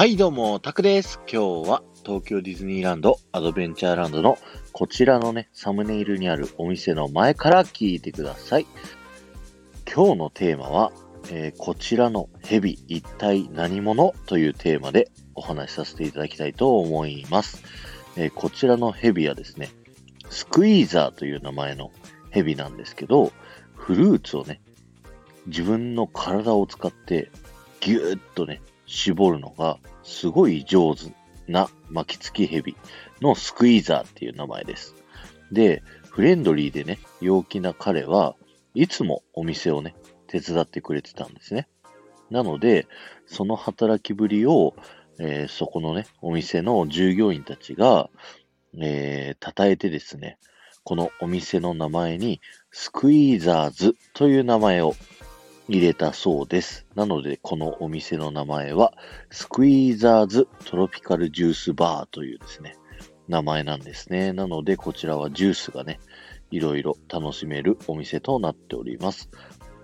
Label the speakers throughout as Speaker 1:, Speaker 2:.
Speaker 1: はい、どうも、タクです。今日は東京ディズニーランドアドベンチャーランドのこちらのね、サムネイルにあるお店の前から聞いてください。今日のテーマは、えーこちらのヘビ一体何者というテーマでお話しさせていただきたいと思います。えーこちらのヘビはですね、スクイーザーという名前のヘビなんですけど、フルーツをね、自分の体を使ってぎゅーっとね、絞るのがすごい上手な巻きつきヘビのスクイーザーっていう名前です。で、フレンドリーでね、陽気な彼はいつもお店をね、手伝ってくれてたんですね。なので、その働きぶりを、えーそこのね、お店の従業員たちが、えー、称えてですね、このお店の名前にスクイーザーズという名前を入れたそうです。なので、このお店の名前は、スクイーザーズトロピカルジュースバーというですね、名前なんですね。なので、こちらはジュースがね、いろいろ楽しめるお店となっております。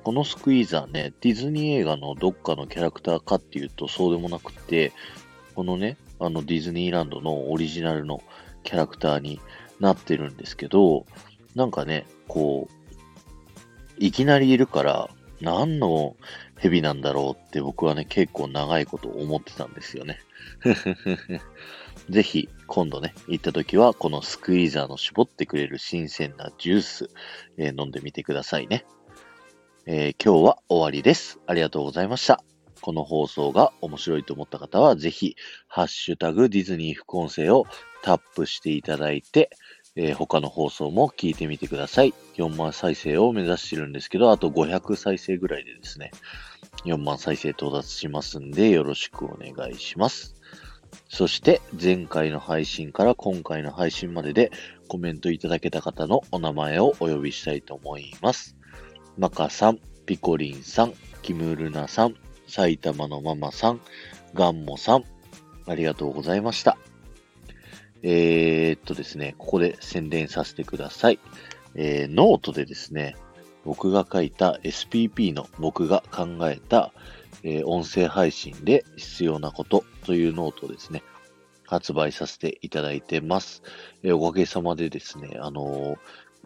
Speaker 1: このスクイーザーね、ディズニー映画のどっかのキャラクターかっていうとそうでもなくて、このね、あのディズニーランドのオリジナルのキャラクターになってるんですけど、なんかね、こう、いきなりいるから、何の蛇なんだろうって僕はね、結構長いこと思ってたんですよね。ぜひ、今度ね、行った時は、このスクイーザーの絞ってくれる新鮮なジュース、えー飲んでみてくださいね。えー今日は終わりです。ありがとうございました。この放送が面白いと思った方は、ぜひ、ハッシュタグディズニー副音声をタップしていただいて、えー他の放送も聞いてみてください。4万再生を目指してるんですけど、あと500再生ぐらいでですね、4万再生到達しますんで、よろしくお願いします。そして、前回の配信から今回の配信まででコメントいただけた方のお名前をお呼びしたいと思います。マカさん、ピコリンさん、キムルナさん、埼玉のママさん、ガンモさん、ありがとうございました。えー、っとですね、ここで宣伝させてください。えーノートでですね、僕が書いた SPP の僕が考えた、えー音声配信で必要なことというノートをですね、発売させていただいてます。えーおかげさまでですね、あのー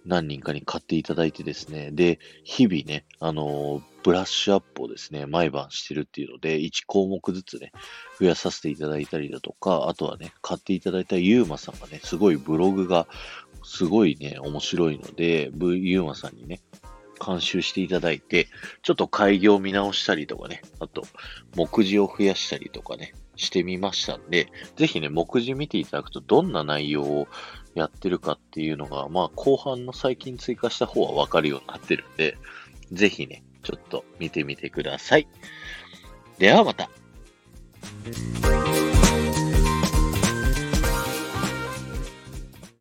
Speaker 1: 何人かに買っていただいてですね、で、日々ね、あのブラッシュアップをですね、毎晩してるっていうので、1項目ずつね、増やさせていただいたりだとか、あとはね、買っていただいたユーマさんがね、すごいブログがすごいね、面白いので、ブユーマさんにね、監修していただいて、ちょっと開業見直したりとかね、あと、目次を増やしたりとかね、してみましたんで、ぜひね、目次見ていただくとどんな内容をやってるかっていうのが、まあ後半の最近追加した方はわかるようになってるんで、ぜひね、ちょっと見てみてください。ではまた。